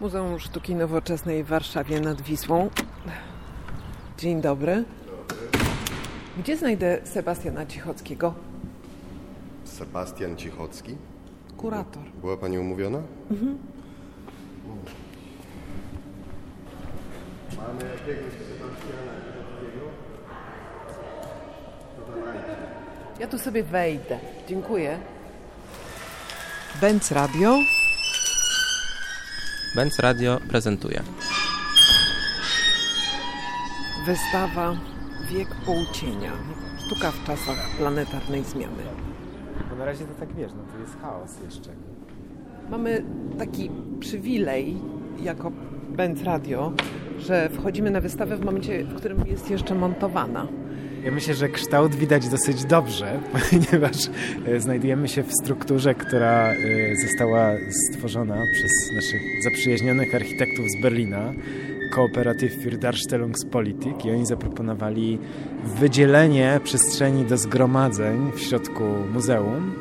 Muzeum Sztuki Nowoczesnej w Warszawie nad Wisłą. Dzień dobry. Gdzie znajdę Sebastiana Cichockiego? Sebastian Cichocki? Kurator. Była Pani umówiona? Mhm. Mamy jakiegoś Sebastiana Cichockiego? Ja tu sobie wejdę. Dziękuję. Benz Radio. Benz Radio prezentuje. Wystawa Wiek Półcienia. Sztuka w czasach planetarnej zmiany. Bo na razie to tak wiesz, no to jest chaos jeszcze. Mamy taki przywilej jako Benz Radio, że wchodzimy na wystawę w momencie, w którym jest jeszcze montowana. Ja myślę, że kształt widać dosyć dobrze, ponieważ e, znajdujemy się w strukturze, która e, została stworzona przez naszych zaprzyjaźnionych architektów z Berlina, Kooperatyw für Darstellungspolitik i oni zaproponowali wydzielenie przestrzeni do zgromadzeń w środku muzeum,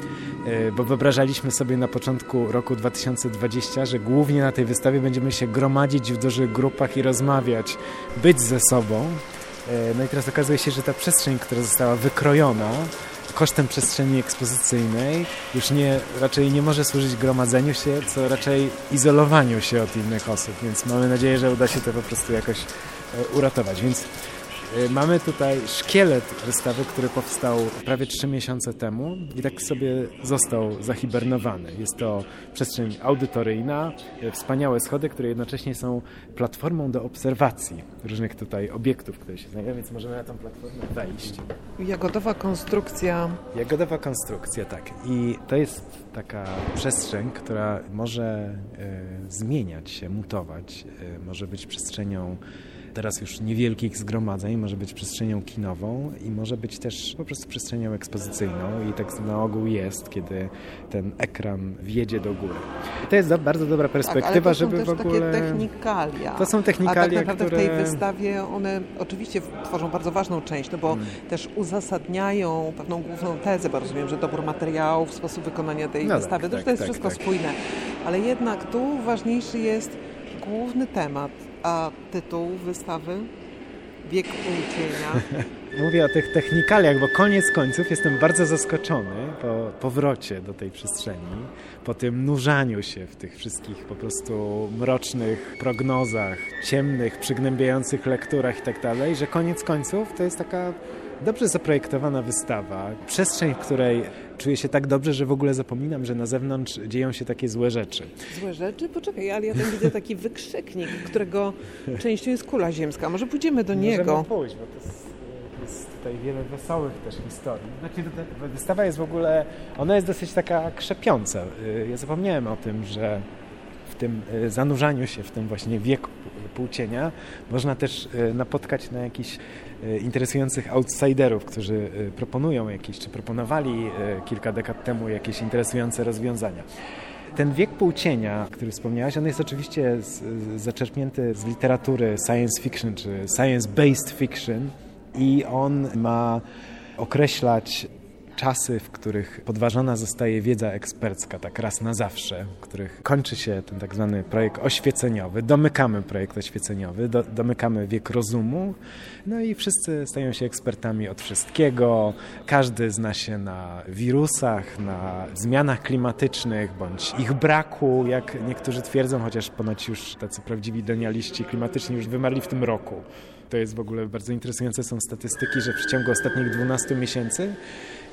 bo wyobrażaliśmy sobie na początku roku 2020, że głównie na tej wystawie będziemy się gromadzić w dużych grupach i rozmawiać, być ze sobą. E, no i teraz okazuje się, że ta przestrzeń, która została wykrojona kosztem przestrzeni ekspozycyjnej już nie, raczej nie może służyć gromadzeniu się, co raczej izolowaniu się od innych osób, więc mamy nadzieję, że uda się to po prostu jakoś e, uratować. Więc E, mamy tutaj szkielet wystawy, który powstał prawie trzy miesiące temu i tak sobie został zahibernowany. Jest to przestrzeń audytoryjna, e, wspaniałe schody, które jednocześnie są platformą do obserwacji różnych tutaj obiektów, które się znajdują, więc możemy na tą platformę wejść. Jagodowa konstrukcja. Jagodowa konstrukcja, tak. I to jest taka przestrzeń, która może e, zmieniać się, mutować, e, może być przestrzenią teraz już niewielkich zgromadzeń, może być przestrzenią kinową i może być też po prostu przestrzenią ekspozycyjną i tak na ogół jest, kiedy ten ekran wjedzie do góry. I to jest do, bardzo dobra perspektywa, tak, żeby w ogóle... takie technikalia. To są technikalia, A tak naprawdę które... w tej wystawie one oczywiście tworzą bardzo ważną część, no bo hmm. też uzasadniają pewną główną tezę, bo rozumiem, że dobór materiałów, sposób wykonania tej no wystawy, tak, to, tak, to jest tak, wszystko tak. spójne. Ale jednak tu ważniejszy jest główny temat, a tytuł wystawy? Wiek Półcienia. Mówię o tych technikaliach, bo koniec końców jestem bardzo zaskoczony po powrocie do tej przestrzeni, po tym nurzaniu się w tych wszystkich po prostu mrocznych prognozach, ciemnych, przygnębiających lekturach i tak dalej, że koniec końców to jest taka dobrze zaprojektowana wystawa, przestrzeń, w której czuję się tak dobrze, że w ogóle zapominam, że na zewnątrz dzieją się takie złe rzeczy. Złe rzeczy? Poczekaj, ale ja tam widzę taki wykrzyknik, którego częścią jest kula ziemska. Może pójdziemy do Możemy niego. pójść, bo to jest, jest tutaj wiele wesołych też historii. Znaczy, wystawa jest w ogóle, ona jest dosyć taka krzepiąca. Y, ja zapomniałem o tym, że w tym y, zanurzaniu się w tym właśnie wieku półcienia można też y, napotkać na jakiś interesujących outsiderów, którzy proponują jakieś, czy proponowali kilka dekad temu jakieś interesujące rozwiązania. Ten wiek półcienia, który wspomniałaś, on jest oczywiście z, zaczerpnięty z literatury science fiction, czy science-based fiction i on ma określać czasy, w których podważona zostaje wiedza ekspercka, tak raz na zawsze, w których kończy się ten tak zwany projekt oświeceniowy, domykamy projekt oświeceniowy, do, domykamy wiek rozumu, no i wszyscy stają się ekspertami od wszystkiego, każdy zna się na wirusach, na zmianach klimatycznych, bądź ich braku, jak niektórzy twierdzą, chociaż ponoć już tacy prawdziwi denialiści klimatyczni już wymarli w tym roku. To jest w ogóle bardzo interesujące są statystyki, że w ciągu ostatnich 12 miesięcy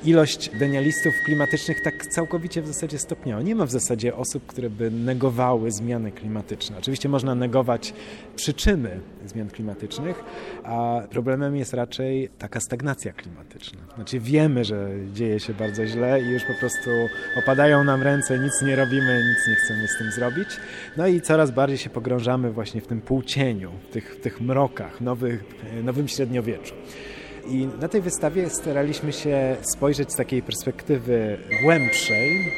ilość denialistów klimatycznych tak całkowicie w zasadzie stopniała. Nie ma w zasadzie osób, które by negowały zmiany klimatyczne. Oczywiście można negować przyczyny zmian klimatycznych, a problemem jest raczej taka stagnacja klimatyczna. Znaczy wiemy, że dzieje się bardzo źle i już po prostu opadają nam ręce, nic nie robimy, nic nie chcemy z tym zrobić. No i coraz bardziej się pogrążamy właśnie w tym półcieniu, w tych, w tych mrokach, nowych, nowym średniowieczu. I na tej wystawie staraliśmy się spojrzeć z takiej perspektywy głębszej,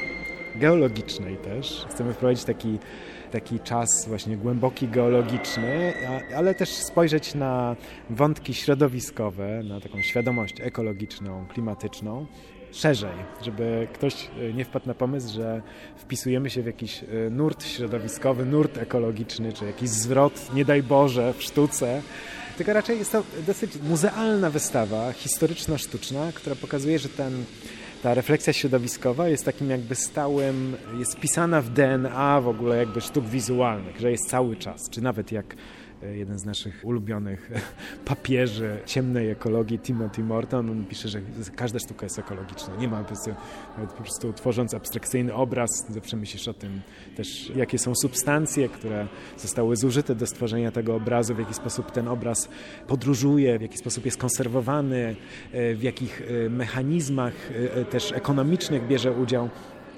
geologicznej też. Chcemy wprowadzić taki, taki czas właśnie głęboki, geologiczny, ale też spojrzeć na wątki środowiskowe, na taką świadomość ekologiczną, klimatyczną szerzej, żeby ktoś e, nie wpadł na pomysł, że wpisujemy się w jakiś e, nurt środowiskowy, nurt ekologiczny, czy jakiś zwrot, nie daj Boże, w sztuce. Tylko raczej jest to dosyć muzealna wystawa, historyczno-sztuczna, która pokazuje, że ten ta refleksja środowiskowa jest takim jakby stałym, jest pisana w DNA w ogóle jakby sztuk wizualnych, że jest cały czas, czy nawet jak jeden z naszych ulubionych papieży ciemnej ekologii, Timothy Morton, on pisze, że każda sztuka jest ekologiczna. Nie ma po prostu, tworząc abstrakcyjny obraz, zawsze myślisz o tym też, jakie są substancje, które zostały zużyte do stworzenia tego obrazu, w jaki sposób ten obraz podróżuje, w jaki sposób jest konserwowany, e, w jakich e, mechanizmach też ekonomicznych bierze udział.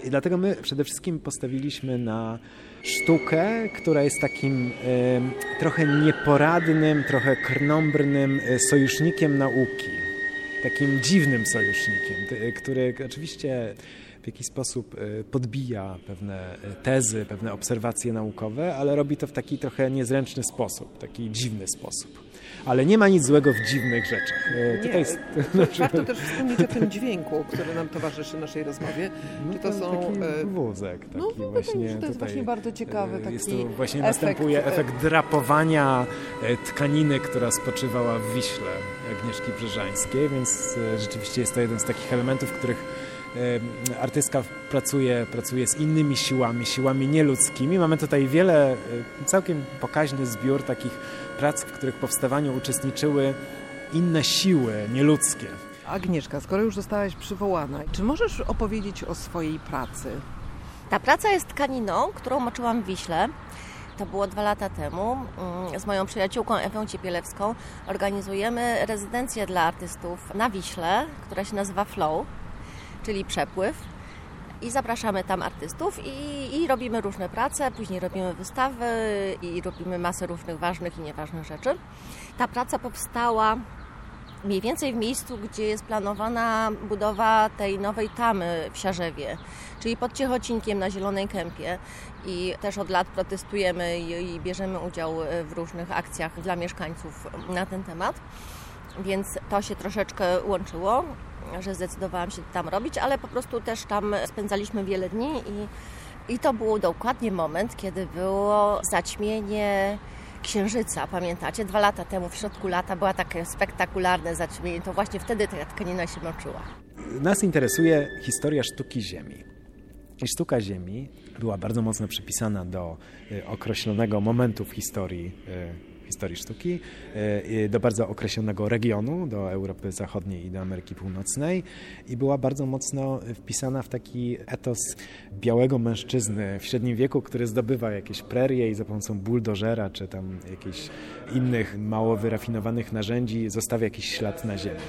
I dlatego my przede wszystkim postawiliśmy na sztukę, która jest takim e, trochę nieporadnym, trochę krnąbrnym e, sojusznikiem nauki. Takim dziwnym sojusznikiem, który oczywiście w jakiś sposób e, podbija pewne e, tezy, pewne obserwacje naukowe, ale robi to w taki trochę niezręczny sposób, taki dziwny sposób ale nie ma nic złego w dziwnych rzeczach. E, nie, Tutaj jest, warto też wspomnieć o tym dźwięku, który nam towarzyszy naszej rozmowie. No Czy to, to są... Taki e, wózek, taki no, no, właśnie to jest tutaj, właśnie bardzo ciekawy e, taki jest to właśnie efekt, następuje efekt drapowania tkaniny, która spoczywała w Wiśle Agnieszki Brzeżańskiej, więc rzeczywiście jest to jeden z takich elementów, których artystka pracuje, pracuje z innymi siłami, siłami nieludzkimi. Mamy tutaj wiele, całkiem pokaźny zbiór takich prac, w których powstawaniu uczestniczyły inne siły nieludzkie. Agnieszka, skoro już zostałaś przywołana, czy możesz opowiedzieć o swojej pracy? Ta praca jest tkaniną, którą moczyłam w Wiśle. To było dwa lata temu. Mm, z moją przyjaciółką Ewą Ciepielewską organizujemy rezydencję dla artystów na Wiśle, która się nazywa Flow, czyli przepływ. I zapraszamy tam artystów i, i, robimy różne prace, później robimy wystawy i robimy masę różnych ważnych i nieważnych rzeczy. Ta praca powstała mniej więcej w miejscu, gdzie jest planowana budowa tej nowej tamy w Siarzewie, czyli pod Ciechocinkiem na Zielonej Kępie. I też od lat protestujemy i, i bierzemy udział w różnych akcjach dla mieszkańców na ten temat. Więc to się troszeczkę łączyło że zdecydowałam się tam robić, ale po prostu też tam spędzaliśmy wiele dni i, i to był dokładnie moment, kiedy było zaćmienie księżyca, pamiętacie? Dwa lata temu, w środku lata, była takie spektakularne zaćmienie, to właśnie wtedy ta tkanina się moczyła. Nas interesuje historia sztuki Ziemi. I sztuka Ziemi była bardzo mocno przypisana do y, określonego momentu w historii y, historii sztuki, e, do bardzo określonego regionu, do Europy Zachodniej i do Ameryki Północnej i była bardzo mocno wpisana w taki etos białego mężczyzny w średnim wieku, który zdobywa jakieś prerie i za pomocą buldożera czy tam jakichś innych mało wyrafinowanych narzędzi zostawia jakiś ślad na ziemi.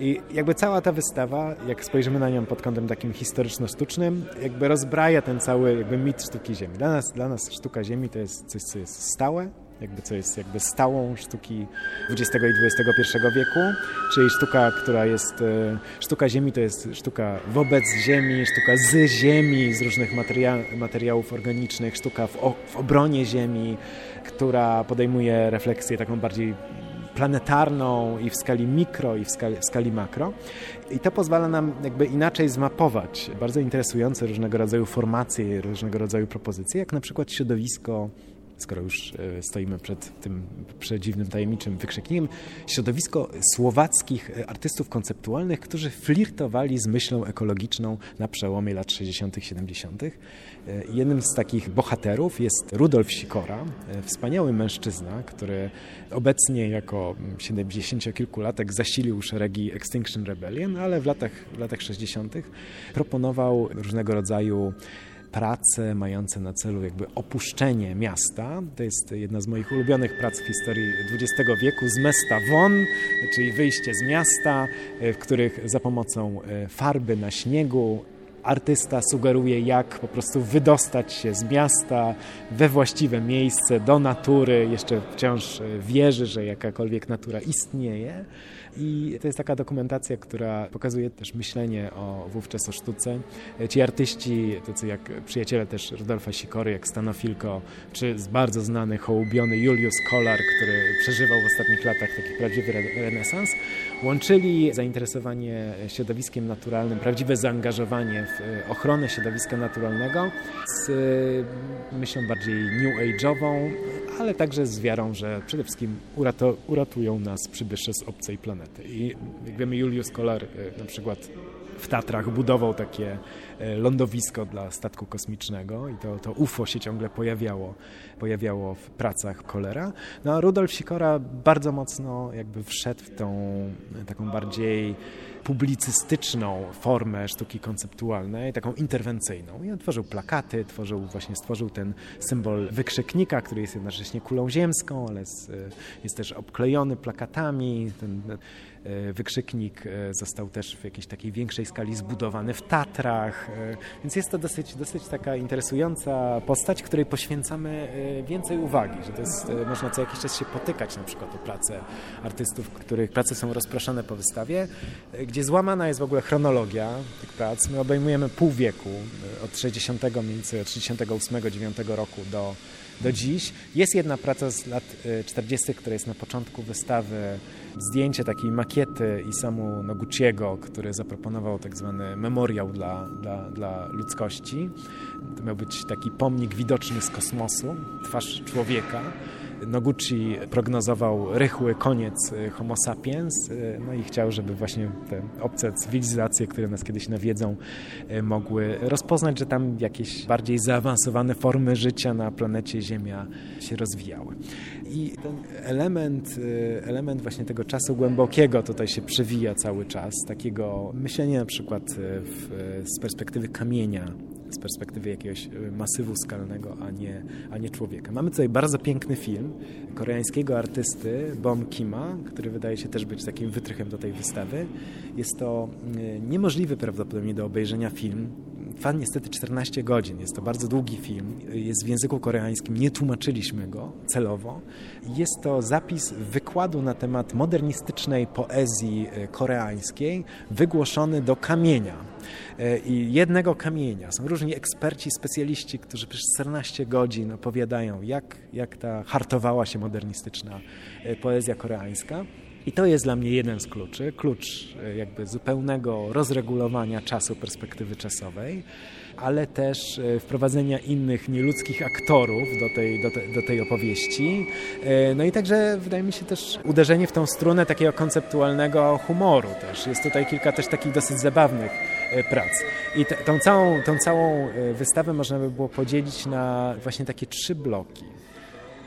I jakby cała ta wystawa, jak spojrzymy na nią pod kątem takim historyczno-sztucznym, jakby rozbraja ten cały jakby mit sztuki ziemi. Dla nas, dla nas sztuka ziemi to jest coś, co jest stałe, jakby co jest jakby stałą sztuki XX i XXI wieku, czyli sztuka, która jest, e, sztuka ziemi to jest sztuka wobec ziemi, sztuka z ziemi, z różnych materia materiałów organicznych, sztuka w, w obronie ziemi, która podejmuje refleksję taką bardziej planetarną i w skali mikro i w skali, w skali makro. I to pozwala nam jakby inaczej zmapować bardzo interesujące różnego rodzaju formacje, różnego rodzaju propozycje, jak na przykład środowisko skoro już e, stoimy przed tym przedziwnym, tajemniczym wykrzyknikiem, środowisko słowackich e, artystów konceptualnych, którzy flirtowali z myślą ekologiczną na przełomie lat 60., 70. E, jednym z takich bohaterów jest Rudolf Sikora, wspaniały mężczyzna, który obecnie jako 70-kilkulatek zasilił szeregi Extinction Rebellion, ale w latach, w latach 60. proponował różnego rodzaju prace mające na celu jakby opuszczenie miasta. To jest jedna z moich ulubionych prac w historii XX wieku, z miasta won, czyli wyjście z miasta, e, w których za pomocą e, farby na śniegu artysta sugeruje, jak po prostu wydostać się z miasta we właściwe miejsce, do natury. Jeszcze wciąż wierzy, że jakakolwiek natura istnieje. I to jest taka dokumentacja, która pokazuje też myślenie o wówczas o sztuce. Ci artyści, tacy jak przyjaciele też Rudolfa Sikory, jak Stanofilko, czy bardzo znany, hołubiony Julius Kolar, który przeżywał w ostatnich latach taki prawdziwy renesans, łączyli zainteresowanie środowiskiem naturalnym, prawdziwe zaangażowanie w ochronę środowiska naturalnego z myślą bardziej new age'ową, ale także z wiarą, że przede wszystkim uratują nas przybysze z obcej planety. I jak wiemy, Julius Kolar e, na przykład w Tatrach budował takie lądowisko dla statku kosmicznego i to, to UFO się ciągle pojawiało, pojawiało w pracach Kolera. No a Rudolf Sikora bardzo mocno jakby wszedł w tą taką bardziej publicystyczną formę sztuki konceptualnej, taką interwencyjną. I on tworzył plakaty, tworzył, właśnie stworzył ten symbol wykrzyknika, który jest jednocześnie kulą ziemską, ale jest, jest też obklejony plakatami. Ten E, wykrzyknik e, został też w jakiejś takiej większej skali zbudowany w Tatrach, e, więc jest to dosyć, dosyć taka interesująca postać, której poświęcamy więcej uwagi, że to jest, można co jakiś czas się potykać na przykład o pracę artystów, których prace są rozproszone po wystawie, gdzie złamana jest w ogóle chronologia tych prac. My obejmujemy pół wieku, od 60, mniej więcej od 68-9 roku do do dziś. Jest jedna praca z lat 40., która jest na początku wystawy zdjęcie takiej makiety Isamu Noguchiego, który zaproponował tak zwany memoriał dla, dla, dla ludzkości. To miał być taki pomnik widoczny z kosmosu, twarz człowieka. Noguchi prognozował rychły koniec y, Homo sapiens, y, no i chciał, żeby właśnie te obce cywilizacje, które nas kiedyś nawiedzą, y, mogły rozpoznać, że tam jakieś bardziej zaawansowane formy życia na planecie Ziemia się rozwijały. I ten element, element właśnie tego czasu głębokiego tutaj się przewija cały czas, takiego myślenia na przykład w, z perspektywy kamienia, z perspektywy jakiegoś y, masywu skalnego, a nie, a nie człowieka. Mamy tutaj bardzo piękny film koreańskiego artysty Bom Kima, który wydaje się też być takim wytrychem do tej wystawy. Jest to y, niemożliwy prawdopodobnie do obejrzenia film, Trwa niestety 14 godzin. Jest to bardzo długi film. Jest w języku koreańskim. Nie tłumaczyliśmy go celowo. Jest to zapis wykładu na temat modernistycznej poezji y, koreańskiej wygłoszony do kamienia i jednego kamienia. Są różni eksperci, specjaliści, którzy przez 14 godzin opowiadają, jak, jak ta hartowała się modernistyczna e, poezja koreańska. I to jest dla mnie jeden z kluczy, klucz e, jakby zupełnego rozregulowania czasu, perspektywy czasowej ale też e, wprowadzenia innych nieludzkich aktorów do tej, do, te, do tej opowieści. E, no i także wydaje mi się też uderzenie w tą strunę takiego konceptualnego humoru też. Jest tutaj kilka też takich dosyć zabawnych e, prac. I tą, całą, tą całą wystawę można by było podzielić na właśnie takie trzy bloki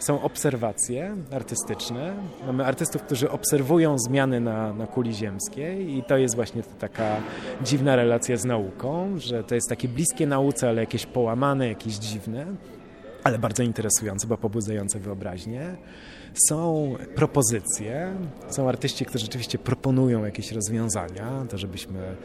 są obserwacje artystyczne. Mamy artystów, którzy obserwują zmiany na, na kuli ziemskiej i to jest właśnie taka dziwna relacja z nauką, że to jest takie bliskie nauce, ale jakieś połamane, jakieś dziwne, ale bardzo interesujące, bo pobudzające wyobraźnię. Są propozycje, są artyści, którzy rzeczywiście proponują jakieś rozwiązania, to żebyśmy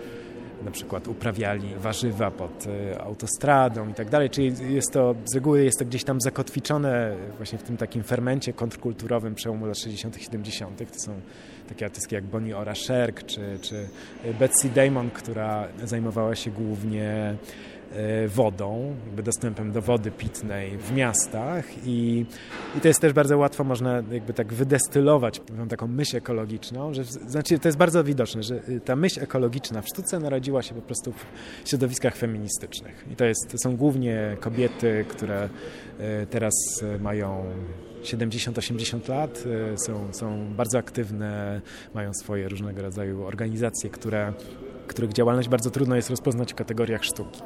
na przykład uprawiali warzywa pod e, autostradą i tak dalej, czyli jest to, z reguły jest to gdzieś tam zakotwiczone właśnie w tym takim fermencie kontrkulturowym przełomu lat 60 70 to są takie artystki jak Bonnie Ora Sherk czy, czy Betsy Damon, która zajmowała się głównie wodą, jakby dostępem do wody pitnej w miastach i, i to jest też bardzo łatwo, można jakby tak wydestylować taką myśl ekologiczną, że znaczy to jest bardzo widoczne, że y, ta myśl ekologiczna w sztuce narodziła się po prostu w środowiskach feministycznych. I to, jest, to są głównie kobiety, które e, teraz e, mają 70-80 lat, są, są bardzo aktywne, mają swoje różnego rodzaju organizacje, które, których działalność bardzo trudno jest rozpoznać w kategoriach sztuki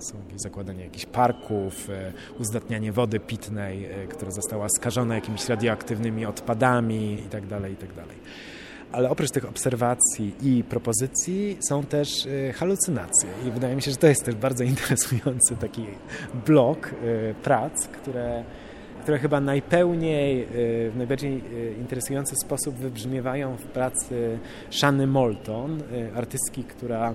są zakładanie jakichś parków, e, uzdatnianie wody pitnej, e, która została skażona jakimiś radioaktywnymi odpadami itd., tak itd. Tak Ale oprócz tych obserwacji i propozycji są też e, halucynacje. I wydaje mi się, że to jest też bardzo interesujący taki blok prac, które które chyba najpełniej, w najbardziej interesujący sposób wybrzmiewają w pracy Shany Moulton, artystki, która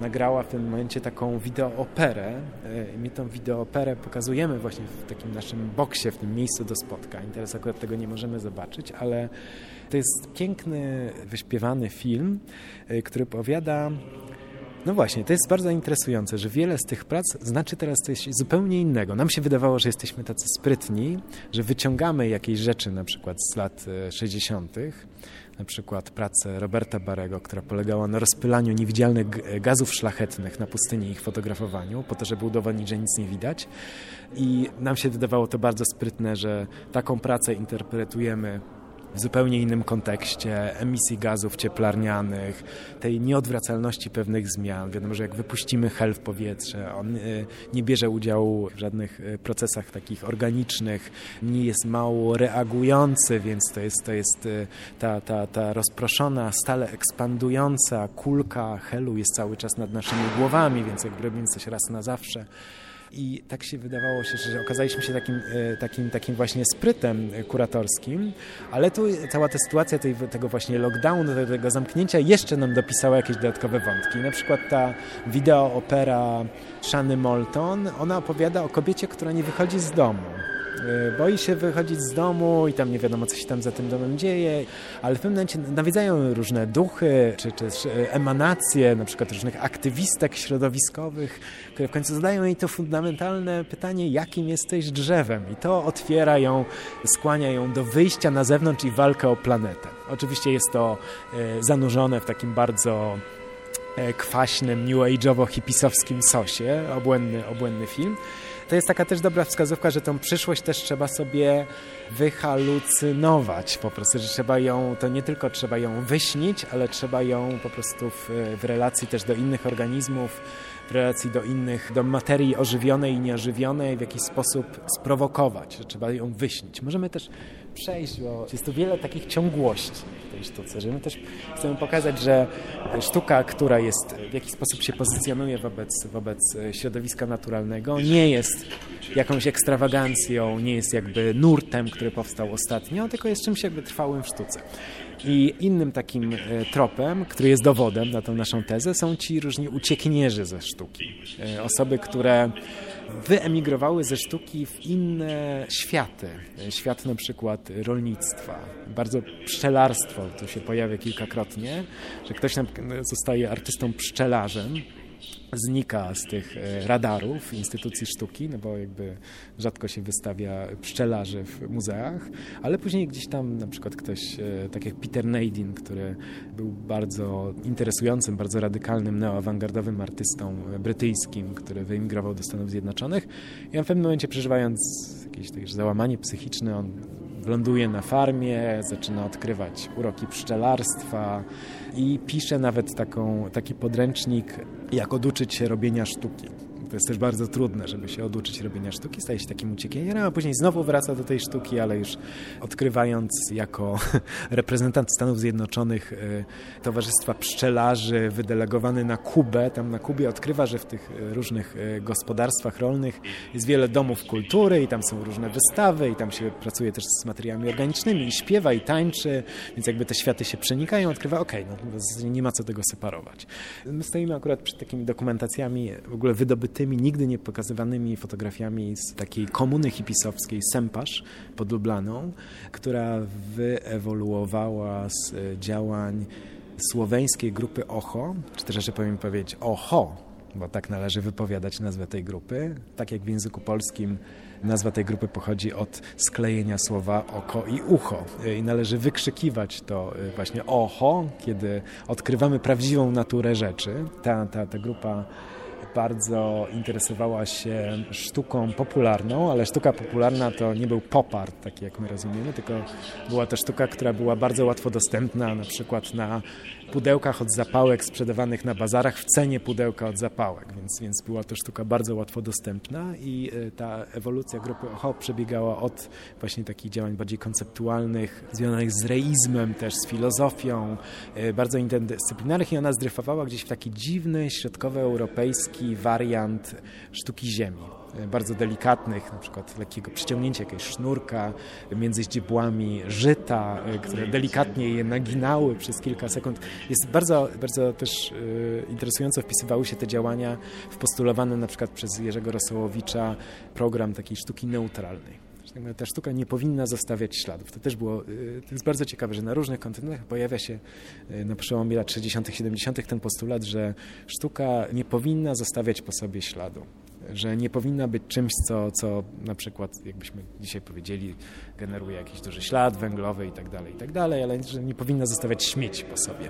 nagrała w tym momencie taką wideooperę. E, my tą wideooperę pokazujemy właśnie w takim naszym boksie, w tym miejscu do spotkań. Teraz akurat tego nie możemy zobaczyć, ale to jest piękny, wyśpiewany film, e, który opowiada no właśnie, to jest bardzo interesujące, że wiele z tych prac znaczy teraz coś zupełnie innego. Nam się wydawało, że jesteśmy tacy sprytni, że wyciągamy jakieś rzeczy na przykład z lat 60., e, na przykład pracę Roberta Barego, która polegała na rozpylaniu niewidzialnych gazów szlachetnych na pustyni i ich fotografowaniu, po to, żeby udowodnić, że nic nie widać. I nam się wydawało to bardzo sprytne, że taką pracę interpretujemy w zupełnie innym kontekście emisji gazów cieplarnianych, tej nieodwracalności pewnych zmian. Wiadomo, że jak wypuścimy hel w powietrze, on y, nie bierze udziału w żadnych y, procesach takich organicznych, nie jest mało reagujący, więc to jest, to jest y, ta, ta, ta rozproszona, stale ekspandująca kulka helu jest cały czas nad naszymi głowami, więc jakby robimy coś raz na zawsze. I tak się wydawało się, że okazaliśmy się takim, e, takim, takim właśnie sprytem kuratorskim, ale tu cała ta sytuacja tej, tego właśnie lockdownu, tego zamknięcia jeszcze nam dopisała jakieś dodatkowe wątki. Na przykład ta wideo opera Shany Molton, ona opowiada o kobiecie, która nie wychodzi z domu. E, boi się wychodzić z domu i tam nie wiadomo, co się tam za tym domem dzieje, ale w pewnym momencie nawiedzają różne duchy, czy, czy emanacje, na przykład różnych aktywistek środowiskowych, które w końcu zadają jej to fundamentalne pytanie, jakim jesteś drzewem? I to otwiera ją, skłania ją do wyjścia na zewnątrz i walkę o planetę. Oczywiście jest to e, zanurzone w takim bardzo e, kwaśnym, new age'owo-hipisowskim sosie, obłędny, obłędny film, to jest taka też dobra wskazówka, że tą przyszłość też trzeba sobie wyhalucynować po prostu, że trzeba ją, to nie tylko trzeba ją wyśnić, ale trzeba ją po prostu w, w relacji też do innych organizmów, w relacji do innych, do materii ożywionej i nieożywionej w jakiś sposób sprowokować, że trzeba ją wyśnić. Możemy też przejść, bo jest tu wiele takich ciągłości w tej sztuce, że my też chcemy pokazać, że sztuka, która jest, w jakiś sposób się pozycjonuje wobec, wobec środowiska naturalnego, nie jest jakąś ekstrawagancją, nie jest jakby nurtem, który powstał ostatnio, tylko jest czymś jakby trwałym w sztuce. I innym takim e, tropem, który jest dowodem na tą naszą tezę, są ci różni uciekinierzy ze sztuki. E, osoby, które wyemigrowały ze sztuki w inne światy. Świat na przykład rolnictwa, bardzo pszczelarstwo, to się pojawia kilkakrotnie, że ktoś zostaje artystą pszczelarzem, znika z tych e, radarów instytucji sztuki, no bo jakby rzadko się wystawia pszczelarzy w muzeach, ale później gdzieś tam na przykład ktoś, e, tak jak Peter Nadin, który był bardzo interesującym, bardzo radykalnym, neoawangardowym artystą brytyjskim, który wyemigrował do Stanów Zjednoczonych. I on w pewnym momencie przeżywając jakieś takie załamanie psychiczne, on ląduje na farmie, zaczyna odkrywać uroki pszczelarstwa i pisze nawet taką, taki podręcznik, jak oduczyć się robienia sztuki. To jest też bardzo trudne, żeby się oduczyć robienia sztuki, staje się takim uciekinierem, a później znowu wraca do tej sztuki, ale już odkrywając jako reprezentant Stanów Zjednoczonych y, Towarzystwa Pszczelarzy wydelegowany na Kubę, tam na Kubie odkrywa, że w tych y, różnych y, gospodarstwach rolnych jest wiele domów kultury i tam są różne wystawy i tam się pracuje też z materiałami organicznymi i śpiewa i tańczy, więc jakby te światy się przenikają, odkrywa, okej, okay, no nie ma co tego separować. My stoimy akurat przed takimi dokumentacjami w ogóle wydobytymi tymi nigdy nie pokazywanymi fotografiami z takiej komuny hipisowskiej Sempasz pod Lublaną, która wyewoluowała z e, działań słoweńskiej grupy OHO, czy też jeszcze powiem powiedzieć OHO, bo tak należy wypowiadać nazwę tej grupy. Tak jak w języku polskim nazwa tej grupy pochodzi od sklejenia słowa oko i ucho. E, I należy wykrzykiwać to e, właśnie oho, kiedy odkrywamy prawdziwą naturę rzeczy. Ta, ta, ta grupa bardzo interesowała się sztuką popularną, ale sztuka popularna to nie był pop art, taki jak my rozumiemy, tylko była to sztuka, która była bardzo łatwo dostępna, na przykład na pudełkach od zapałek sprzedawanych na bazarach w cenie pudełka od zapałek, więc, więc była to sztuka bardzo łatwo dostępna i e, ta ewolucja grupy OHO przebiegała od właśnie takich działań bardziej konceptualnych, związanych z reizmem, też z filozofią, e, bardzo interdyscyplinarnych i ona zdryfowała gdzieś w taki dziwny, środkowoeuropejski wariant sztuki ziemi e, bardzo delikatnych, na przykład lekkiego przyciągnięcia jakiegoś sznurka między ździbłami żyta, e, które delikatnie je naginały przez kilka sekund. Jest bardzo, bardzo też interesująco wpisywały się te działania w postulowany na przykład przez Jerzego Rosołowicza program takiej sztuki neutralnej ta sztuka nie powinna zostawiać śladów. To też było, y, to jest bardzo ciekawe, że na różnych kontynentach pojawia się y, na przełomie lat 60., 70. ten postulat, że sztuka nie powinna zostawiać po sobie śladu że nie powinna być czymś, co, co na przykład, jakbyśmy dzisiaj powiedzieli, generuje jakiś duży ślad węglowy i tak dalej, i tak dalej, ale że nie powinna zostawiać śmieci po sobie.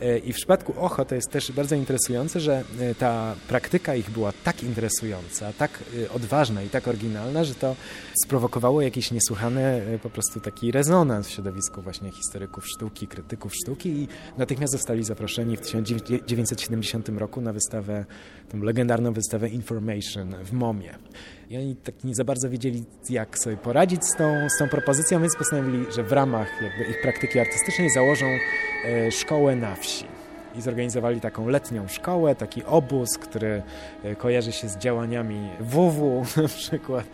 E, I w przypadku OCHO to jest też bardzo interesujące, że e, ta praktyka ich była tak interesująca, tak e, odważna i tak oryginalna, że to sprowokowało jakiś niesłychany po prostu taki rezonans w środowisku właśnie historyków sztuki, krytyków sztuki i natychmiast zostali zaproszeni w 1970 roku na wystawę, tą legendarną wystawę Information w MOMie. I oni tak nie za bardzo wiedzieli, jak sobie poradzić z tą, z tą propozycją, więc postanowili, że w ramach ich praktyki artystycznej założą e, szkołę na wsi i zorganizowali taką letnią szkołę, taki obóz, który e, kojarzy się z działaniami WW na przykład.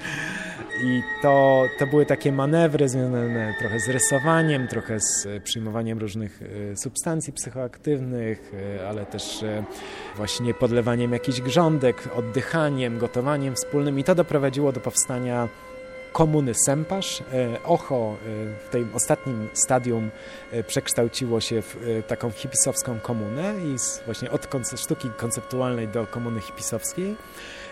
I to, to były takie manewry związane trochę z rysowaniem, trochę z e, przyjmowaniem różnych e, substancji psychoaktywnych, ale też właśnie podlewaniem jakichś grządek, oddychaniem, gotowaniem wspólnym i to doprowadziło do powstania komuny Semparz. E, Ocho e, w tym ostatnim stadium e, przekształciło się w taką hipisowską komunę i właśnie od sztuki konceptualnej do komuny hipisowskiej,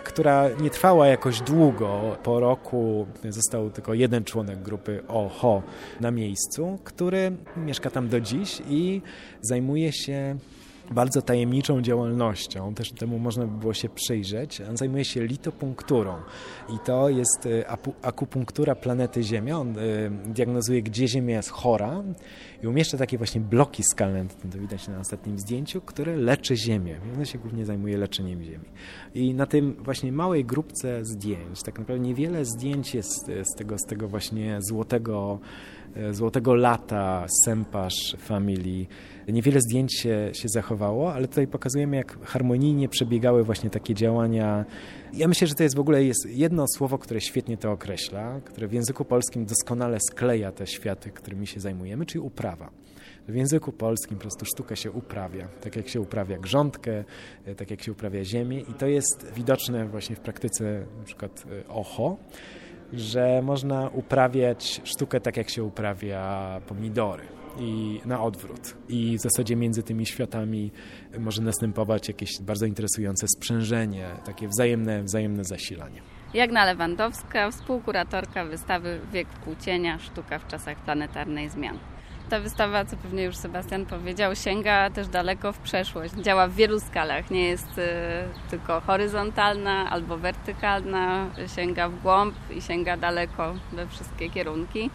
która nie trwała jakoś długo. Po roku został tylko jeden członek grupy Oho na miejscu, który mieszka tam do dziś i zajmuje się bardzo tajemniczą działalnością, też temu można by było się przyjrzeć. On zajmuje się litopunkturą i to jest y, akupunktura planety Ziemia. On y, diagnozuje, gdzie Ziemia jest chora i umieszcza takie właśnie bloki skalne, to widać na ostatnim zdjęciu, które leczy Ziemię. On się głównie zajmuje leczeniem Ziemi. I na tym właśnie małej grupce zdjęć, tak naprawdę niewiele zdjęć jest z tego, z tego właśnie złotego, y, złotego lata Sempasz Family, Niewiele zdjęć się, się zachowało, ale tutaj pokazujemy, jak harmonijnie przebiegały właśnie takie działania. Ja myślę, że to jest w ogóle jest jedno słowo, które świetnie to określa, które w języku polskim doskonale skleja te światy, którymi się zajmujemy, czyli uprawa. W języku polskim po prostu sztuka się uprawia, tak jak się uprawia grządkę, tak jak się uprawia ziemię i to jest widoczne właśnie w praktyce przykład e, OHO, że można uprawiać sztukę tak jak się uprawia pomidory i na odwrót. I w zasadzie między tymi światami może następować jakieś bardzo interesujące sprzężenie, takie wzajemne, wzajemne zasilanie. Jagna Lewandowska, współkuratorka wystawy Wiek Płócienia, sztuka w czasach planetarnej zmian. Ta wystawa, co pewnie już Sebastian powiedział, sięga też daleko w przeszłość. Działa w wielu skalach. Nie jest y, tylko horyzontalna albo wertykalna, sięga w głąb i sięga daleko we wszystkie kierunki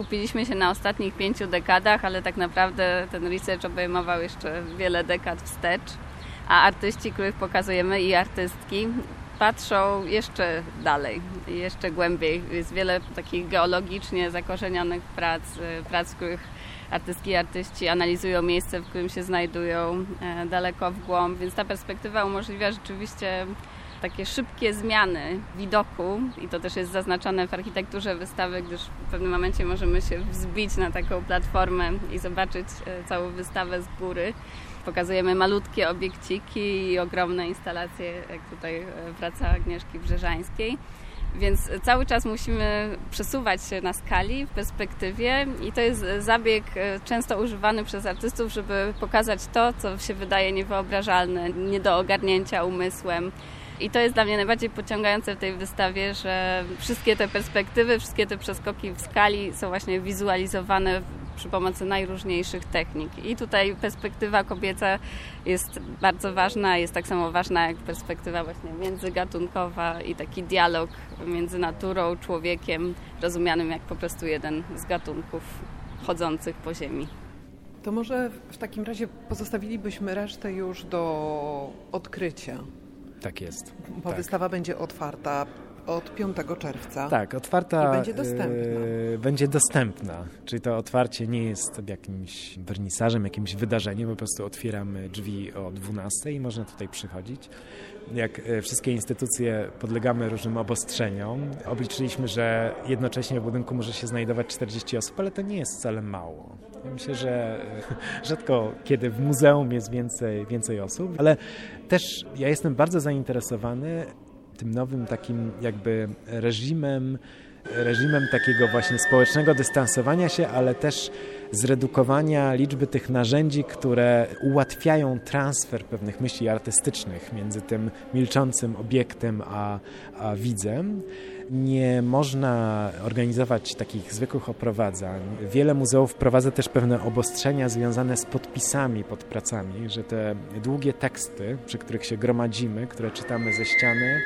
skupiliśmy się na ostatnich pięciu dekadach, ale tak naprawdę ten research obejmował jeszcze wiele dekad wstecz, a artyści, których pokazujemy i artystki patrzą jeszcze dalej, jeszcze głębiej. Jest wiele takich geologicznie zakorzenionych prac, y, prac, w których artystki i artyści analizują miejsce, w którym się znajdują e, daleko w głąb, więc ta perspektywa umożliwia rzeczywiście takie szybkie zmiany widoku i to też jest zaznaczone w architekturze wystawy, gdyż w pewnym momencie możemy się wzbić na taką platformę i zobaczyć e, całą wystawę z góry. Pokazujemy malutkie obiekciki i ogromne instalacje, jak tutaj e, praca Agnieszki Brzeżańskiej. Więc cały czas musimy przesuwać się na skali, w perspektywie i to jest zabieg e, często używany przez artystów, żeby pokazać to, co się wydaje niewyobrażalne, nie do ogarnięcia umysłem. I to jest dla mnie najbardziej pociągające w tej wystawie, że wszystkie te perspektywy, wszystkie te przeskoki w skali są właśnie wizualizowane przy pomocy najróżniejszych technik. I tutaj perspektywa kobieca jest bardzo ważna, jest tak samo ważna jak perspektywa właśnie międzygatunkowa i taki dialog między naturą, człowiekiem, rozumianym jak po prostu jeden z gatunków chodzących po ziemi. To może w takim razie pozostawilibyśmy resztę już do odkrycia. Tak jest. Bo tak. wystawa będzie otwarta od 5 czerwca. Tak, otwarta. I będzie dostępna. e, będzie dostępna. Czyli to otwarcie nie jest jakimś wernisażem, jakimś wydarzeniem. Po prostu otwieramy drzwi o 12 i można tutaj przychodzić. Jak e, wszystkie instytucje podlegamy różnym obostrzeniom. Obliczyliśmy, że jednocześnie w budynku może się znajdować 40 osób, ale to nie jest wcale mało. Ja myślę, że e, rzadko kiedy w muzeum jest więcej, więcej osób, ale też ja jestem bardzo zainteresowany tym nowym takim jakby reżimem, reżimem takiego właśnie społecznego dystansowania się, ale też zredukowania liczby tych narzędzi, które ułatwiają transfer pewnych myśli artystycznych między tym milczącym obiektem a, a widzem. Nie można organizować takich zwykłych oprowadzań. Wiele muzeów wprowadza też pewne obostrzenia związane z podpisami pod pracami, że te długie teksty, przy których się gromadzimy, które czytamy ze ściany,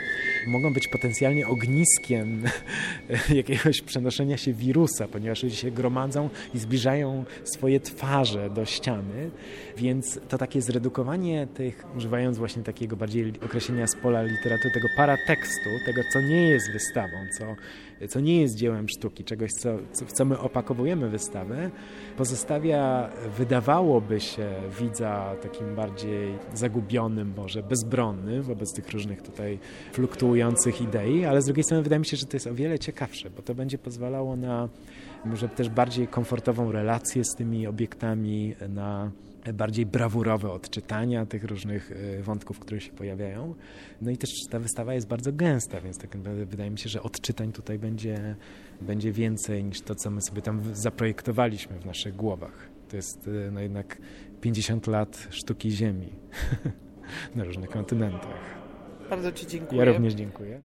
mogą być potencjalnie ogniskiem jakiegoś przenoszenia się wirusa, ponieważ ludzie się gromadzą i zbliżają swoje twarze do ściany, więc to takie zredukowanie tych, używając właśnie takiego bardziej określenia z pola literatury, tego paratekstu, tego co nie jest wystawą, co, co nie jest dziełem sztuki, czegoś, co, co, w co my opakowujemy wystawę, pozostawia, wydawałoby się, widza takim bardziej zagubionym, może bezbronnym wobec tych różnych tutaj idei, ale z drugiej strony wydaje mi się, że to jest o wiele ciekawsze, bo to będzie pozwalało na może też bardziej komfortową relację z tymi obiektami, na bardziej brawurowe odczytania tych różnych e, wątków, które się pojawiają. No i też ta wystawa jest bardzo gęsta, więc tak naprawdę wydaje mi się, że odczytań tutaj będzie, będzie więcej niż to, co my sobie tam zaprojektowaliśmy w naszych głowach. To jest e, no jednak 50 lat sztuki ziemi na różnych kontynentach. Bardzo Ci dziękuję. Ja również dziękuję.